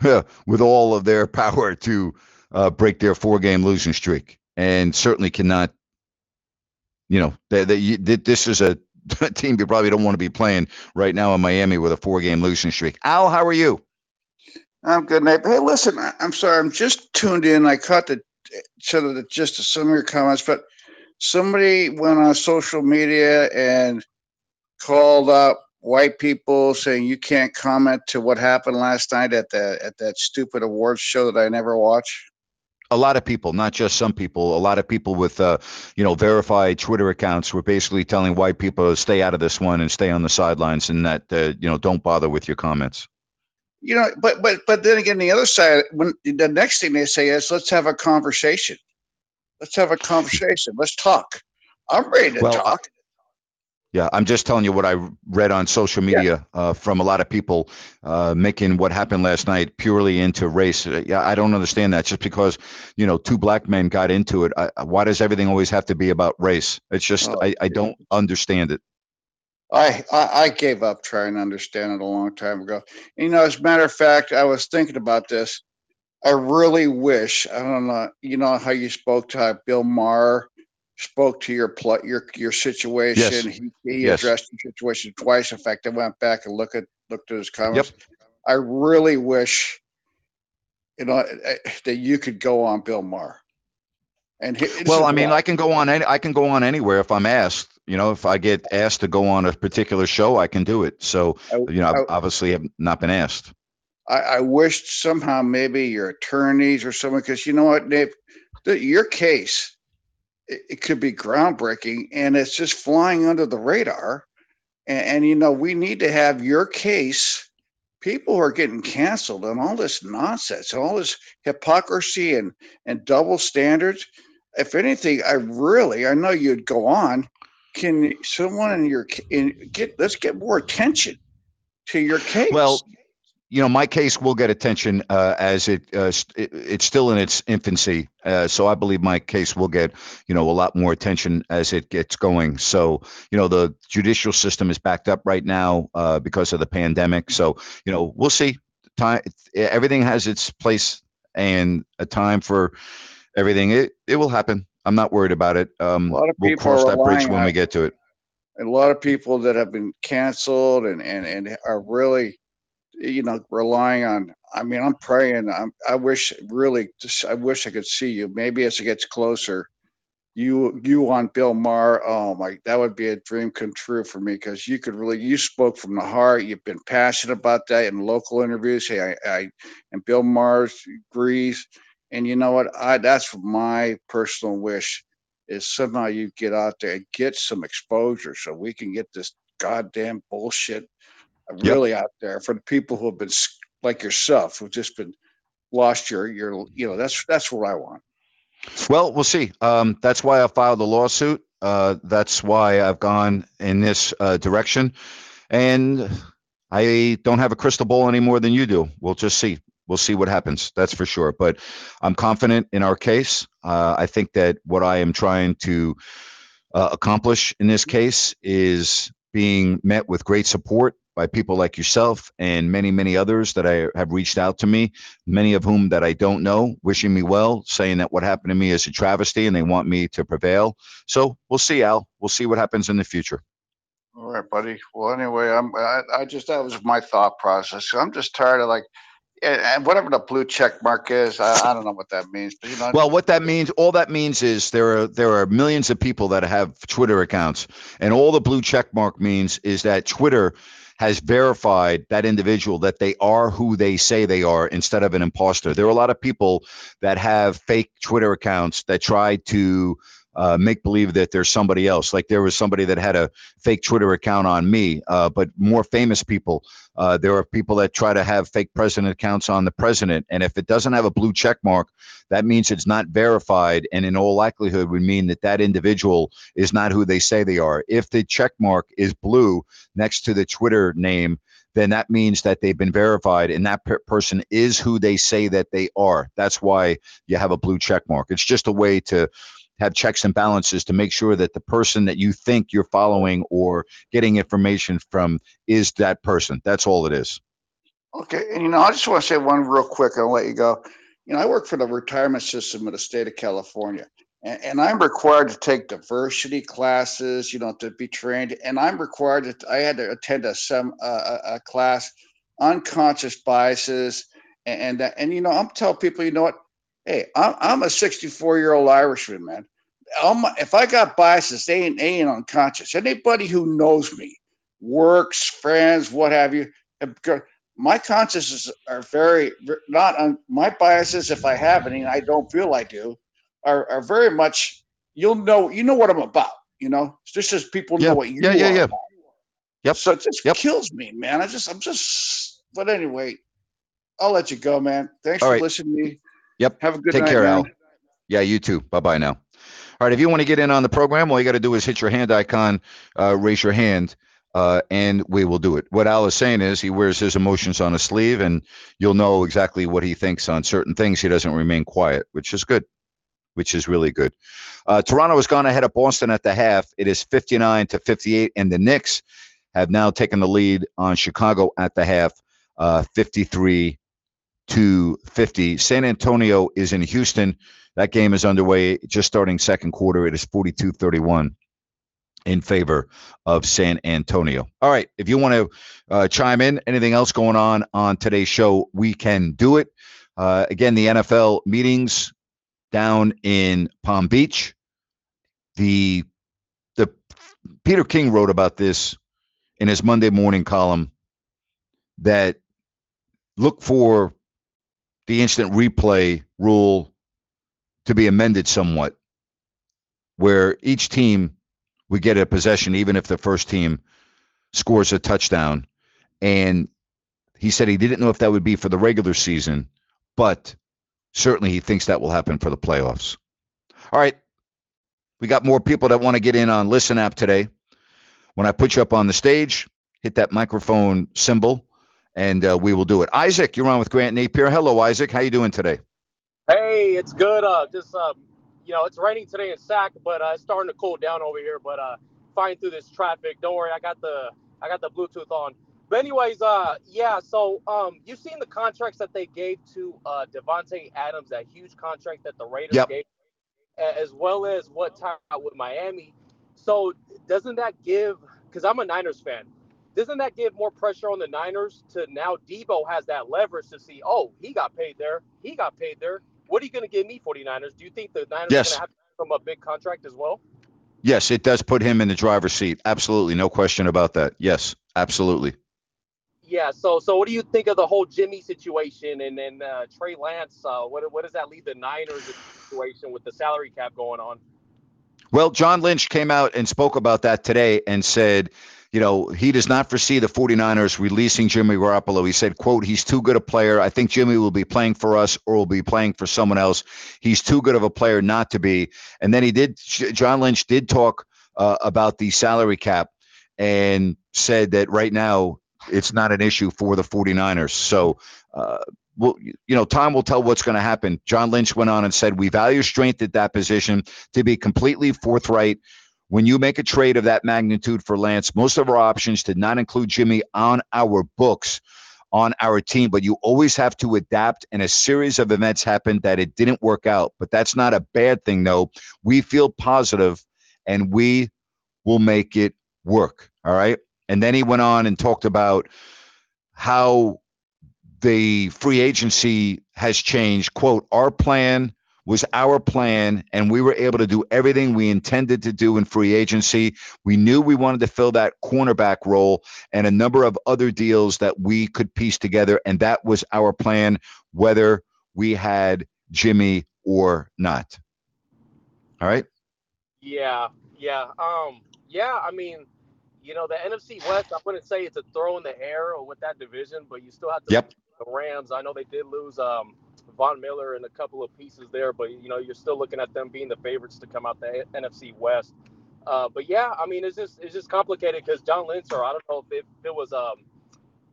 with all of their power to uh, break their four game losing streak and certainly cannot you know, that that this is a team you probably don't want to be playing right now in Miami with a four-game losing streak. Al, how are you? I'm good, Nate. Hey, listen, I- I'm sorry. I'm just tuned in. I caught the sort of the, just some of your comments, but somebody went on social media and called up white people saying you can't comment to what happened last night at the at that stupid awards show that I never watch? A lot of people, not just some people, a lot of people with, uh, you know, verified Twitter accounts were basically telling white people to stay out of this one and stay on the sidelines, and that uh, you know don't bother with your comments. You know, but but but then again, the other side, when the next thing they say is, "Let's have a conversation. Let's have a conversation. Let's talk." I'm ready to Well, talk. Yeah, I'm just telling you what I read on social media uh, from a lot of people uh, making what happened last night purely into race. Uh, yeah, I don't understand that. Just because you know two black men got into it, I, why does everything always have to be about race? It's just Oh, I, I don't understand it. I, I I gave up trying to understand it a long time ago. You know, as a matter of fact, I was thinking about this. I really wish I don't know. You know how you spoke to Bill Maher spoke to your pl- your your situation. He, he Yes. addressed your situation twice. In fact, I went back and look at looked at his comments. I really wish, you know, eh, that you could go on Bill Maher. And he, Well, I mean, why. I can go on any, I can go on anywhere if I'm asked. You know, if I get asked to go on a particular show, I can do it. So, you know, I obviously have not been asked. I, I wished somehow maybe your attorneys or someone, because you know what, Dave, the, your case, it, it could be groundbreaking and it's just flying under the radar. And, and you know, we need to have your case. People are getting canceled and all this nonsense, all this hypocrisy and and double standards. If anything, I really, I know you'd go on. Can someone in your in get let's get more attention to your case? Well, you know, my case will get attention uh, as it, uh, st- it's still in its infancy. Uh, so I believe my case will get, you know, a lot more attention as it gets going. So, you know, the judicial system is backed up right now uh, because of the pandemic. So, you know, we'll see. Time, everything has its place and a time for everything. It it will happen. I'm not worried about it. Um, A lot of we'll cross that bridge when we get to it. a lot of people that have been canceled and and and are really you know relying on i mean i'm praying i'm i wish really just i wish i could see you. Maybe as it gets closer you you on bill maher oh my that would be a dream come true for me because you could really you spoke from the heart. You've been passionate about that in local interviews. Hey i, I and bill maher agrees and you know what? I that's my personal wish is somehow you get out there and get some exposure so we can get this goddamn bullshit really out there for the people who have been like yourself who've just been lost your your you know that's that's what I want. Well, we'll see. Um, that's why I filed the lawsuit. Uh, that's why I've gone in this uh, direction. And I don't have a crystal ball any more than you do. We'll just see. We'll see what happens. That's for sure. But I'm confident in our case. Uh, I think that what I am trying to uh, accomplish in this case is being met with great support by people like yourself and many, many others that I have reached out to me, many of whom that I don't know, wishing me well, saying that what happened to me is a travesty and they want me to prevail. So we'll see, Al. We'll see what happens in the future. All right, buddy. Well, anyway, I'm I, I just that was my thought process. I'm just tired of like and, whatever the blue check mark is. I, I don't know what that means, but you know. Well, what that means, all that means is there are there are millions of people that have Twitter accounts, and all the blue check mark means is that Twitter has verified that individual that they are who they say they are instead of an imposter. There are a lot of people that have fake Twitter accounts that try to uh, make believe that there's somebody else. Like there was somebody that had a fake Twitter account on me, uh, but more famous people. Uh, there are people that try to have fake president accounts on the president, and if it doesn't have a blue check mark, that means it's not verified, and in all likelihood would mean that that individual is not who they say they are. If the check mark is blue next to the Twitter name, then that means that they've been verified and that per- person is who they say that they are. That's why you have a blue check mark. It's just a way to have checks and balances to make sure that the person that you think you're following or getting information from is that person. That's all it is. Okay, and you know, I just want to say one real quick. I'll let you go. You know, I work for the retirement system of the state of California, and, and I'm required to take diversity classes. You know, to be trained, and I'm required to. I had to attend a some uh, a, a class, unconscious biases, and and, and you know, I'm telling people, you know what? Hey, I'm, I'm a 64 year old Irishman, man. My, if I got biases, they ain't, they ain't unconscious. Anybody who knows me works, friends, what have you. My consciences are very not on my biases, if I have any, and I don't feel I do, are, are very much. You'll know, you know what I'm about. You know, it's just as people know Yeah, what you yeah, yeah, are yeah. about. Yep. So it just kills me, man. I just, I'm just. But anyway, I'll let you go, man. Thanks All for right. listening to me. Yep. Have a good Take night, care, man. Al. Yeah, you too. Bye bye now. All right. If you want to get in on the program, all you got to do is hit your hand icon, uh, raise your hand, uh, and we will do it. What Al is saying is he wears his emotions on his sleeve, and you'll know exactly what he thinks on certain things. He doesn't remain quiet, which is good, which is really good. Uh, Toronto has gone ahead of Boston at the half. It is 59 to 58, and the Knicks have now taken the lead on Chicago at the half, uh, 53 to 50. San Antonio is in Houston. That game is underway, just starting second quarter. It is 42 31 in favor of San Antonio. All right. If you want to uh, chime in, anything else going on on today's show, we can do it. Uh, again, the NFL meetings down in Palm Beach. The the Peter King wrote about this in his Monday morning column that look for the instant replay rule to be amended somewhat, where each team would get a possession, even if the first team scores a touchdown. And he said he didn't know if that would be for the regular season, but certainly he thinks that will happen for the playoffs. All right. We got more people that want to get in on Listen app today. When I put you up on the stage, hit that microphone symbol, and uh, we will do it. Isaac, you're on with Grant Napear. Hello, Isaac. How you doing today? Hey, it's good. Uh, just um, you know, it's raining today in Sac, but uh, it's starting to cool down over here. But uh, flying through this traffic. Don't worry, I got the I got the Bluetooth on. But anyways, uh, yeah. So um, you've seen the contracts that they gave to uh Davante Adams, that huge contract that the Raiders Yep. gave, as well as what time out with Miami. So doesn't that give? Because I'm a Niners fan. Doesn't that give more pressure on the Niners to now Debo has that leverage to see, oh, he got paid there, he got paid there. What are you going to give me, 49ers? Do you think the Niners Yes. are going to have him a big contract as well? Yes, it does put him in the driver's seat. Absolutely. No question about that. Yes, absolutely. Yeah. So, so what do you think of the whole Jimmy situation and then uh, Trey Lance? Uh, what what does that leave the Niners in situation with the salary cap going on? Well, John Lynch came out and spoke about that today and said, you know, he does not foresee the 49ers releasing Jimmy Garoppolo. He said, quote, he's too good a player. I think Jimmy will be playing for us or will be playing for someone else. He's too good of a player not to be. And then he did, John Lynch did talk uh, about the salary cap and said that right now it's not an issue for the 49ers. So, uh, well, you know, time will tell what's going to happen. John Lynch went on and said, We value strength at that position. To be completely forthright, when you make a trade of that magnitude for Lance, most of our options did not include Jimmy on our books, on our team, but you always have to adapt. And a series of events happened that it didn't work out. But that's not a bad thing, though. We feel positive and we will make it work. All right. And then he went on and talked about how the free agency has changed. Quote, our plan was our plan, and we were able to do everything we intended to do in free agency. We knew we wanted to fill that cornerback role and a number of other deals that we could piece together, and that was our plan, whether we had Jimmy or not. All right. Yeah, yeah, um, yeah. I mean, you know, the NFC West. I wouldn't say it's a throw in the air or with that division, but you still have to. Yep. The Rams. I know they did lose um, Von Miller and a couple of pieces there, but you know, you're still looking at them being the favorites to come out the NFC West. Uh, but yeah, I mean, it's just it's just complicated because John Lynch, or I don't know if it, if it was um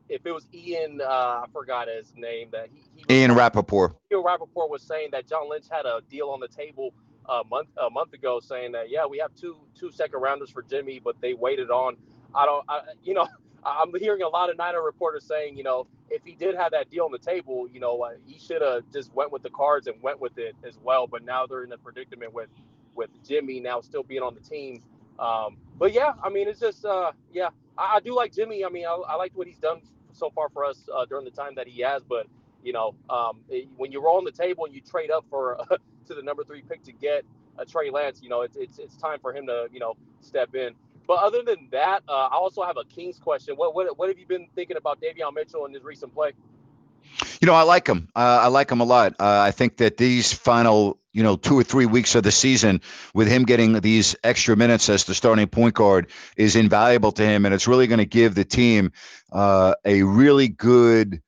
if it was Ian, uh, I forgot his name that he, he Ian Rapoport. Ian Rapoport was saying that John Lynch had a deal on the table a month a month ago, saying that yeah, we have two two second rounders for Jimmy, but they waited on. I don't, I, you know, I'm hearing a lot of Niner reporters saying, you know, if he did have that deal on the table, you know, uh, he should have just went with the cards and went with it as well. But now they're in a predicament with with Jimmy now still being on the team. Um, but yeah, I mean, it's just, uh, yeah, I, I do like Jimmy. I mean, I, I liked what he's done so far for us uh, during the time that he has. But you know, um, it, when you roll on the table and you trade up for to the number three pick to get a Trey Lance, you know, it's it's it's time for him to you know step in. But other than that, uh, I also have a Kings question. What, what what have you been thinking about Davion Mitchell in his recent play? You know, I like him. Uh, I like him a lot. Uh, I think that these final, you know, two or three weeks of the season, with him getting these extra minutes as the starting point guard, is invaluable to him, and it's really going to give the team uh, a really good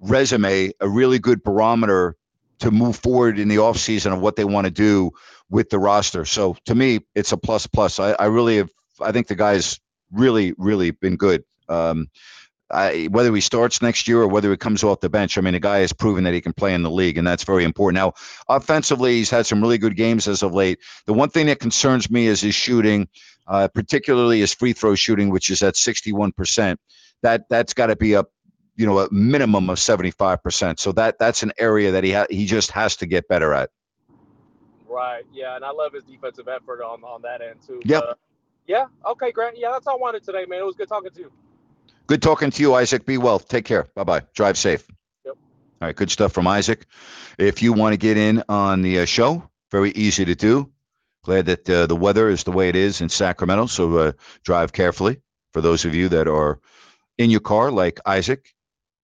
resume, a really good barometer to move forward in the offseason of what they want to do with the roster. So to me, it's a plus plus. I, I really have. I think the guy's really, really been good. Um, I, whether he starts next year or whether he comes off the bench, I mean, the guy has proven that he can play in the league, and that's very important. Now, offensively, he's had some really good games as of late. The one thing that concerns me is his shooting, uh, particularly his free throw shooting, which is at 61%. That that's got to be up, you know, a minimum of 75%. So that that's an area that he ha- he just has to get better at. Right. Yeah, and I love his defensive effort on on that end too. Yep. But, yeah. Okay, Grant. Yeah, that's all I wanted today, man. It was good talking to you. Good talking to you, Isaac. Be well. Take care. Bye bye. Drive safe. Yep. All right. Good stuff from Isaac. If you want to get in on the uh, show, very easy to do. Glad that uh, the weather is the way it is in Sacramento. So uh, drive carefully. For those of you that are in your car, like Isaac,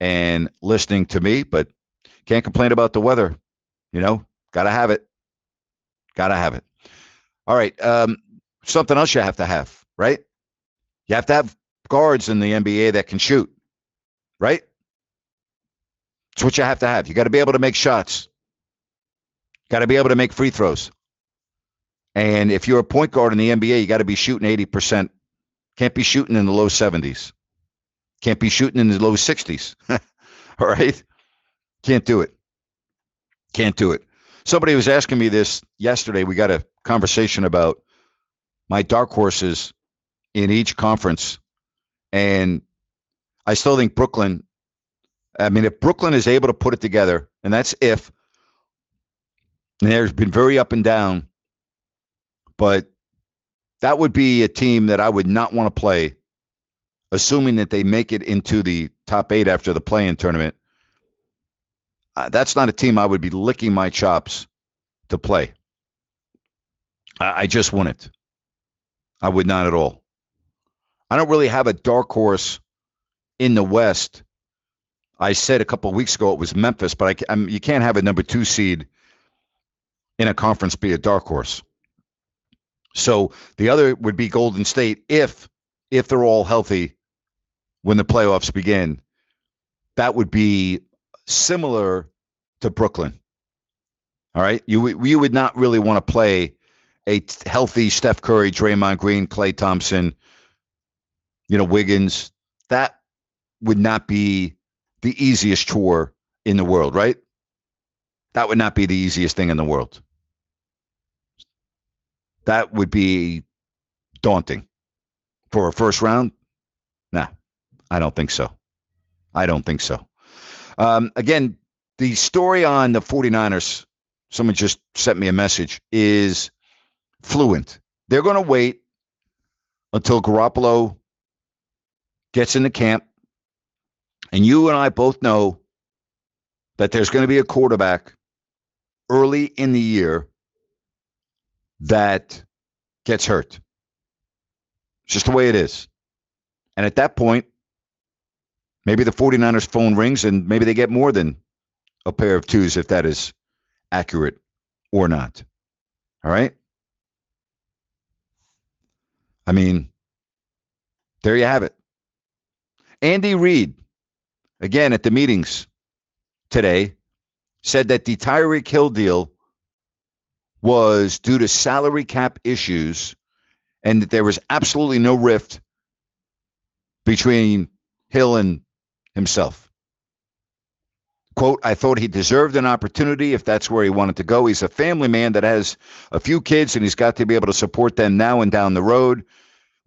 and listening to me, but can't complain about the weather. You know, gotta have it. Gotta have it. All right. Um, something else you have to have, right? You have to have guards in the NBA that can shoot, right? It's what you have to have. You got to be able to make shots. Got to be able to make free throws. And if you're a point guard in the NBA, you got to be shooting 80%. Can't be shooting in the low 70s. Can't be shooting in the low 60s. All right? Can't do it. Can't do it. Somebody was asking me this yesterday. We got a conversation about my dark horses in each conference and I still think Brooklyn, I mean, if Brooklyn is able to put it together, and that's if, and there's been very up and down, but that would be a team that I would not want to play, assuming that they make it into the top eight after the play in tournament. Uh, that's not a team I would be licking my chops to play. I, I just wouldn't. I would not at all. I don't really have a dark horse in the West. I said a couple weeks ago it was Memphis, but I, I'm, you can't have a number two seed in a conference be a dark horse. So the other would be Golden State if if they're all healthy when the playoffs begin. That would be similar to Brooklyn. All right, you you would not really want to play a healthy Steph Curry, Draymond Green, Klay Thompson, you know, Wiggins, that would not be the easiest chore in the world, right? That would not be the easiest thing in the world. That would be daunting for a first round. Nah, I don't think so. I don't think so. Um, again, the story on the 49ers, someone just sent me a message, is fluent. They're going to wait until Garoppolo gets into camp, and you and I both know that there's going to be a quarterback early in the year that gets hurt. It's just the way it is. And at that point, maybe the 49ers phone rings and maybe they get more than a pair of twos if that is accurate or not. All right? I mean, there you have it. Andy Reid, again at the meetings today, said that the Tyreek Hill deal was due to salary cap issues and that there was absolutely no rift between Hill and himself. Quote, I thought he deserved an opportunity if that's where he wanted to go. He's a family man that has a few kids and he's got to be able to support them now and down the road.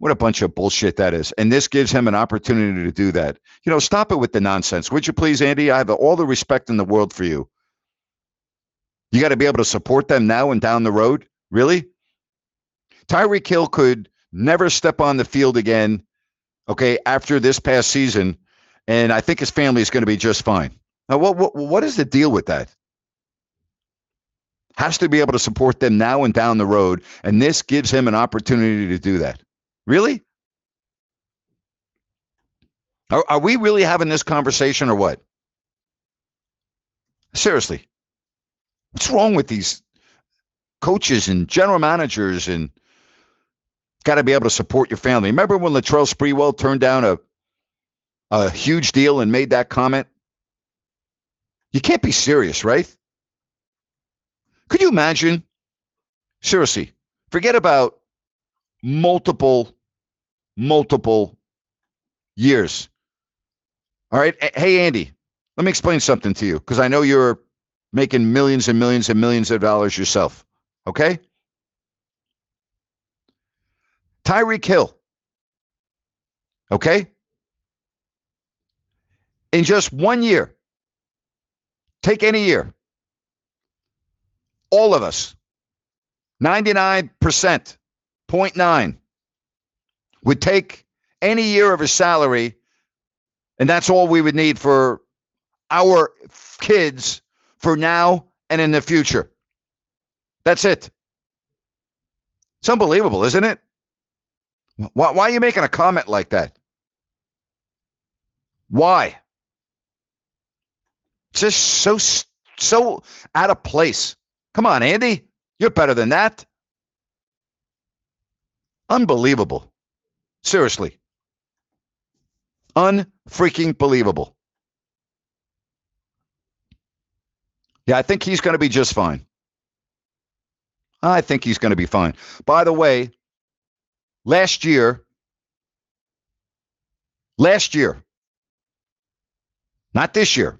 What a bunch of bullshit that is. And this gives him an opportunity to do that. You know, stop it with the nonsense. Would you please, Andy? I have all the respect in the world for you. You got to be able to support them now and down the road. Really? Tyreek Hill could never step on the field again, okay, after this past season. And I think his family is going to be just fine. Now, what, what, what is the deal with that? Has to be able to support them now and down the road. And this gives him an opportunity to do that. Really? Are, are we really having this conversation or what? Seriously. What's wrong with these coaches and general managers and got to be able to support your family? Remember when Latrell Sprewell turned down a a huge deal and made that comment? You can't be serious, right? Could you imagine? Seriously, forget about multiple, multiple years. All right. Hey, Andy, let me explain something to you because I know you're making millions and millions and millions of dollars yourself. Okay. Tyreek Hill. Okay. In just one year, take any year, all of us, 99%, 0.9, would take any year of his salary, and that's all we would need for our kids for now and in the future. That's it. It's unbelievable, isn't it? Why, why are you making a comment like that? Why? Just so so out of place. Come on, Andy. You're better than that. Unbelievable. Seriously. Unfreaking believable. Yeah, I think he's going to be just fine. I think he's going to be fine. By the way, last year, last year, not this year,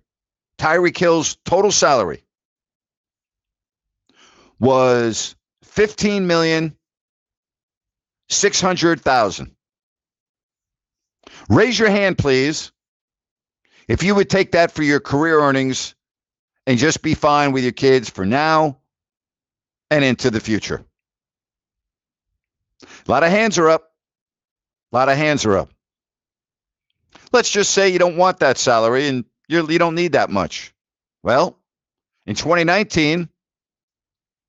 Tyreek Hill's total salary was fifteen million six hundred thousand. Raise your hand, please, if you would take that for your career earnings and just be fine with your kids for now and into the future. A lot of hands are up. A lot of hands are up. Let's just say you don't want that salary and you're, you don't need that much. Well, in 2019,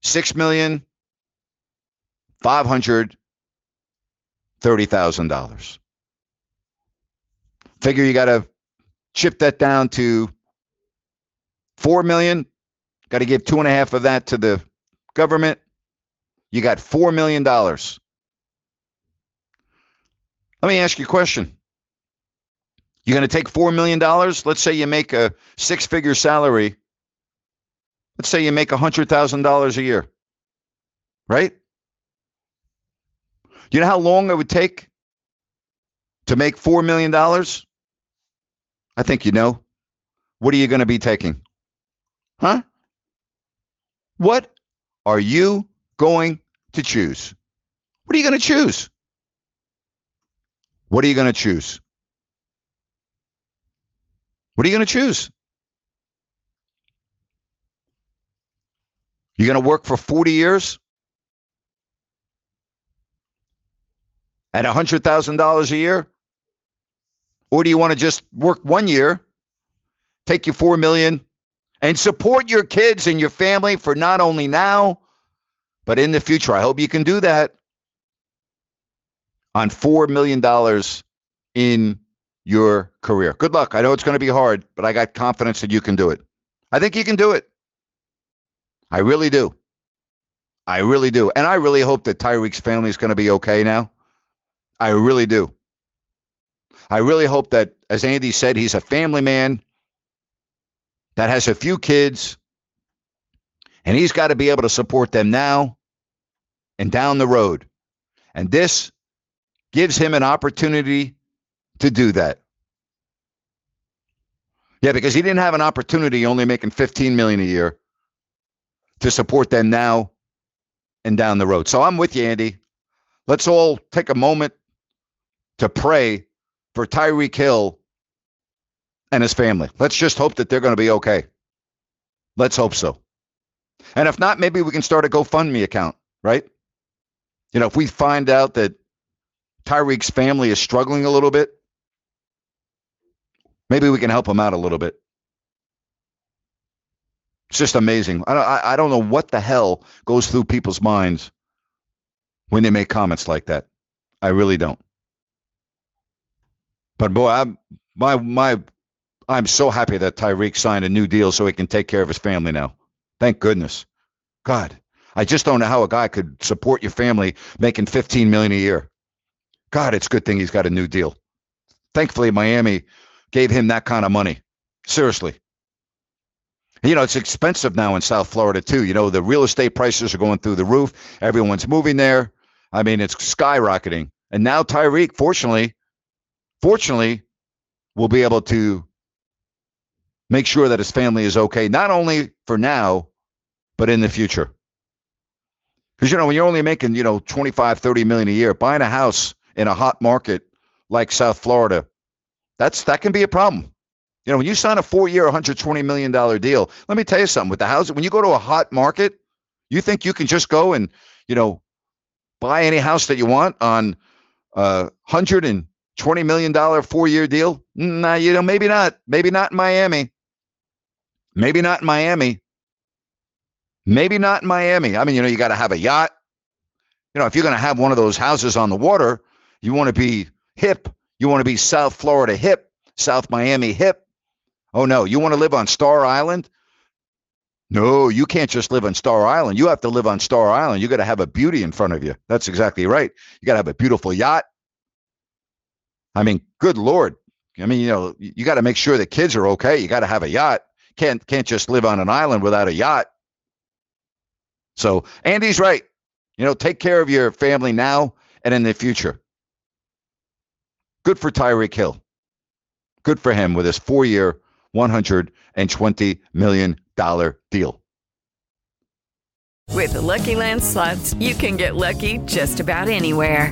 six million five hundred thirty thousand dollars. Figure you got to chip that down to four million. Got to give two and a half of that to the government. You got four million dollars. Let me ask you a question. You're going to take $4 million. Let's say you make a six figure salary. Let's say you make $100,000 a year, right? You know how long it would take to make $4 million? I think you know. What are you going to be taking? Huh? What are you going to choose? What are you going to choose? What are you going to choose? What are you going to choose? You're going to work for 40 years at $100,000 a year? Or do you want to just work one year, take your 4 million and support your kids and your family for not only now but in the future? I hope you can do that on $4 million in your career. Good luck. I know it's going to be hard, but I got confidence that you can do it. I think you can do it. I really do. I really do. And I really hope that Tyreek's family is going to be okay now. I really do. I really hope that, as Andy said, he's a family man that has a few kids, and he's got to be able to support them now and down the road. And this gives him an opportunity to do that. Yeah, because he didn't have an opportunity only making 15 million a year to support them now and down the road. So I'm with you, Andy. Let's all take a moment to pray for Tyreek Hill and his family. Let's just hope that they're going to be okay. Let's hope so. And if not, maybe we can start a GoFundMe account, right? You know, if we find out that Tyreek's family is struggling a little bit, maybe we can help him out a little bit. It's just amazing. I don't, I don't know what the hell goes through people's minds when they make comments like that. I really don't. But boy, I'm my my I'm so happy that Tyreek signed a new deal so he can take care of his family now. Thank goodness. God, I just don't know how a guy could support your family making 15 million a year. God, it's a good thing he's got a new deal. Thankfully, Miami gave him that kind of money. Seriously. You know, it's expensive now in South Florida too. You know, the real estate prices are going through the roof. Everyone's moving there. I mean, it's skyrocketing. And now Tyreek, fortunately, fortunately, we'll be able to make sure that his family is okay, not only for now, but in the future. Because, you know, when you're only making, you know, 25, 30 million a year, buying a house in a hot market like South Florida, that's that can be a problem. You know, when you sign a four-year, 120 million dollar deal, let me tell you something. With the house, when you go to a hot market, you think you can just go and, you know, buy any house that you want on a hundred and twenty million dollar four-year deal? Nah, you know, maybe not. Maybe not in Miami. Maybe not in Miami. Maybe not in Miami. I mean, you know, you got to have a yacht. You know, if you're going to have one of those houses on the water, you want to be hip. You want to be South Florida hip, South Miami hip. Oh, no. You want to live on Star Island? No, you can't just live on Star Island. You have to live on Star Island. You got to have a beauty in front of you. That's exactly right. You got to have a beautiful yacht. I mean, good Lord. I mean, you know, you got to make sure the kids are okay. You got to have a yacht. Can't can't just live on an island without a yacht. So Andy's right. You know, take care of your family now and in the future. Good for Tyreek Hill. Good for him with his four-year, $120 million deal. With the Lucky Land slots, you can get lucky just about anywhere.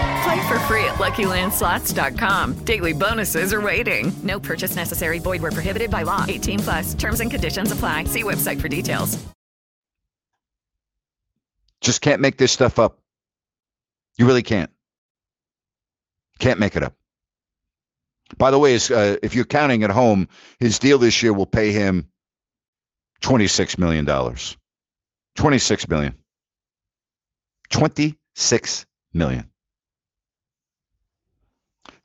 Play for free at LuckyLandSlots.com. Daily bonuses are waiting. No purchase necessary. Void where prohibited by law. 18 plus. Terms and conditions apply. See website for details. Just can't make this stuff up. You really can't. Can't make it up. By the way, uh, if you're counting at home, his deal this year will pay him $26 million. 26 million. 26 million.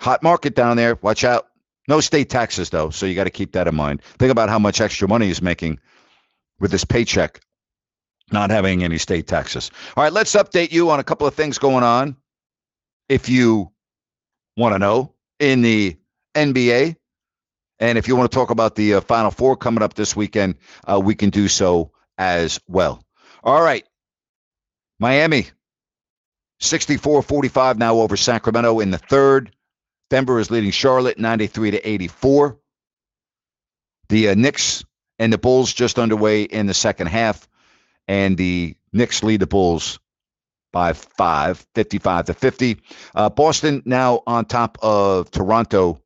Hot market down there. Watch out. No state taxes though, so you got to keep that in mind. Think about how much extra money he's making with this paycheck not having any state taxes. All right, let's update you on a couple of things going on. If you want to know in the NBA, and if you want to talk about the uh, Final Four coming up this weekend, uh, we can do so as well. All right, Miami 64 45 now over Sacramento in the third. Denver is leading Charlotte 93 to 84. The uh, Knicks and the Bulls just underway in the second half, and the Knicks lead the Bulls by five, 55 to 50. Uh, Boston now on top of Toronto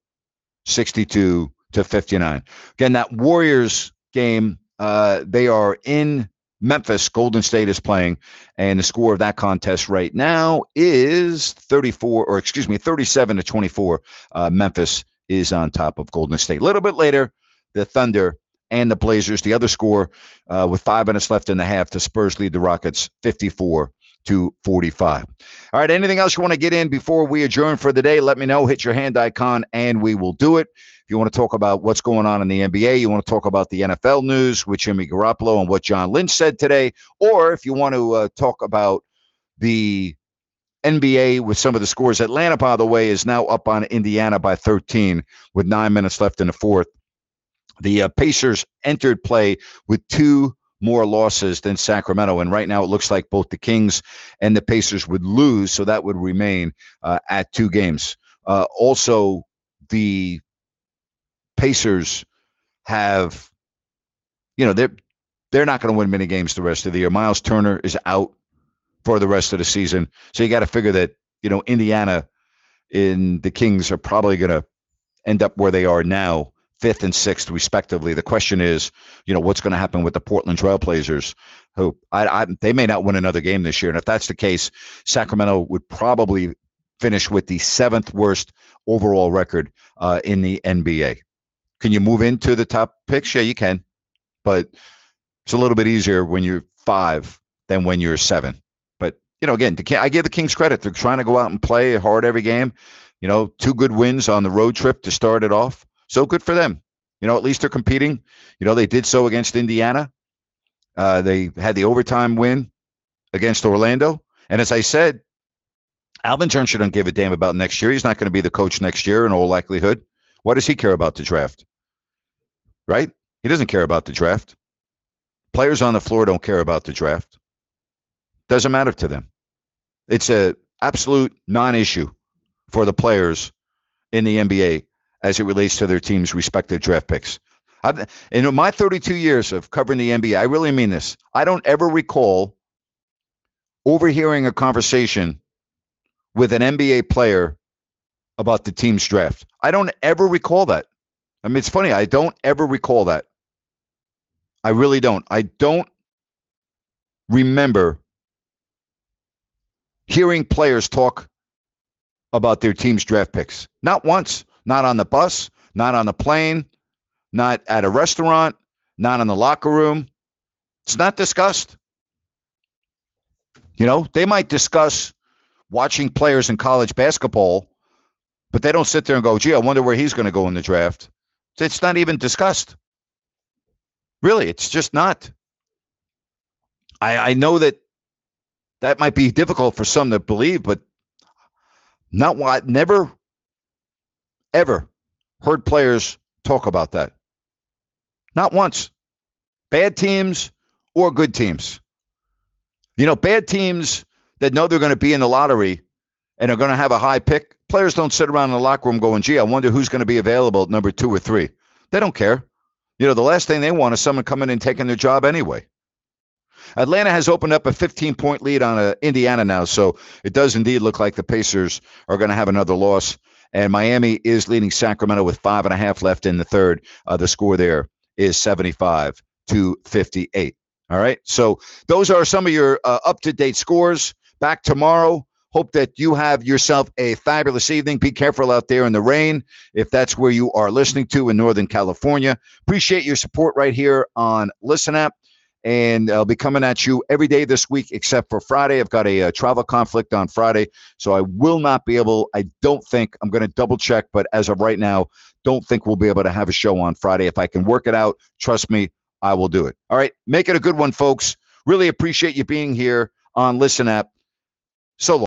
62 to 59. Again, that Warriors game, uh, they are in Memphis, Golden State is playing, and the score of that contest right now is 34, or excuse me, 37 to 24. Uh, Memphis is on top of Golden State. A little bit later, the Thunder and the Blazers. The other score uh, with five minutes left in the half, the Spurs lead the Rockets 54 to 45. All right, anything else you want to get in before we adjourn for the day? Let me know. Hit your hand icon and we will do it. If you want to talk about what's going on in the NBA, you want to talk about the NFL news with Jimmy Garoppolo and what John Lynch said today, or if you want to uh, talk about the NBA with some of the scores. Atlanta, by the way, is now up on Indiana by 13 with nine minutes left in the fourth. The uh, Pacers entered play with two more losses than Sacramento. And right now, it looks like both the Kings and the Pacers would lose, so that would remain uh, at two games. Uh, also, the Pacers have, you know, they're they're not going to win many games the rest of the year. Miles Turner is out for the rest of the season, so you got to figure that you know Indiana in the Kings are probably going to end up where they are now fifth and sixth, respectively. The question is, you know, what's going to happen with the Portland Trailblazers? Who I, I, they may not win another game this year, and if that's the case, Sacramento would probably finish with the seventh worst overall record uh, in the NBA. Can you move into the top picks? Yeah, you can, but it's a little bit easier when you're five than when you're seven. But you know, again, I give the Kings credit. They're trying to go out and play hard every game. You know, two good wins on the road trip to start it off. So good for them. You know, at least they're competing. You know, they did so against Indiana. Uh, they had the overtime win against Orlando. And as I said, Alvin Gentry don't give a damn about next year. He's not going to be the coach next year in all likelihood. What does he care about the draft? Right? He doesn't care about the draft. Players on the floor don't care about the draft. Doesn't matter to them. It's a absolute non-issue for the players in the NBA as it relates to their team's respective draft picks. I've, in my 32 years of covering the NBA, I really mean this. I don't ever recall overhearing a conversation with an NBA player about the team's draft. I don't ever recall that. I mean, it's funny. I don't ever recall that. I really don't. I don't remember hearing players talk about their team's draft picks. Not once. Not on the bus, not on the plane, not at a restaurant, not in the locker room. It's not discussed. You know, they might discuss watching players in college basketball, but they don't sit there and go, gee, I wonder where he's going to go in the draft. It's not even discussed. Really, it's just not. I, I know that that might be difficult for some to believe, but not what never ever heard players talk about that. Not once. Bad teams or good teams. You know, bad teams that know they're going to be in the lottery and are going to have a high pick, players don't sit around in the locker room going, gee, I wonder who's going to be available at number two or three. They don't care. You know, the last thing they want is someone coming and taking their job anyway. Atlanta has opened up a 15 point lead on uh, Indiana now, so it does indeed look like the Pacers are going to have another loss and Miami is leading Sacramento with five and a half left in the third. Uh, the score there is 75 to 58. All right. So those are some of your uh, up to date scores. Back tomorrow. Hope that you have yourself a fabulous evening. Be careful out there in the rain if that's where you are listening to in Northern California. Appreciate your support right here on Listen App and I'll be coming at you every day this week except for Friday. I've got a, a, uh, travel conflict on Friday, so I will not be able. I don't think I'm going to double check, but as of right now, don't think we'll be able to have a show on Friday. If I can work it out, trust me, I will do it. All right, make it a good one, folks. Really appreciate you being here on Listen App. So long.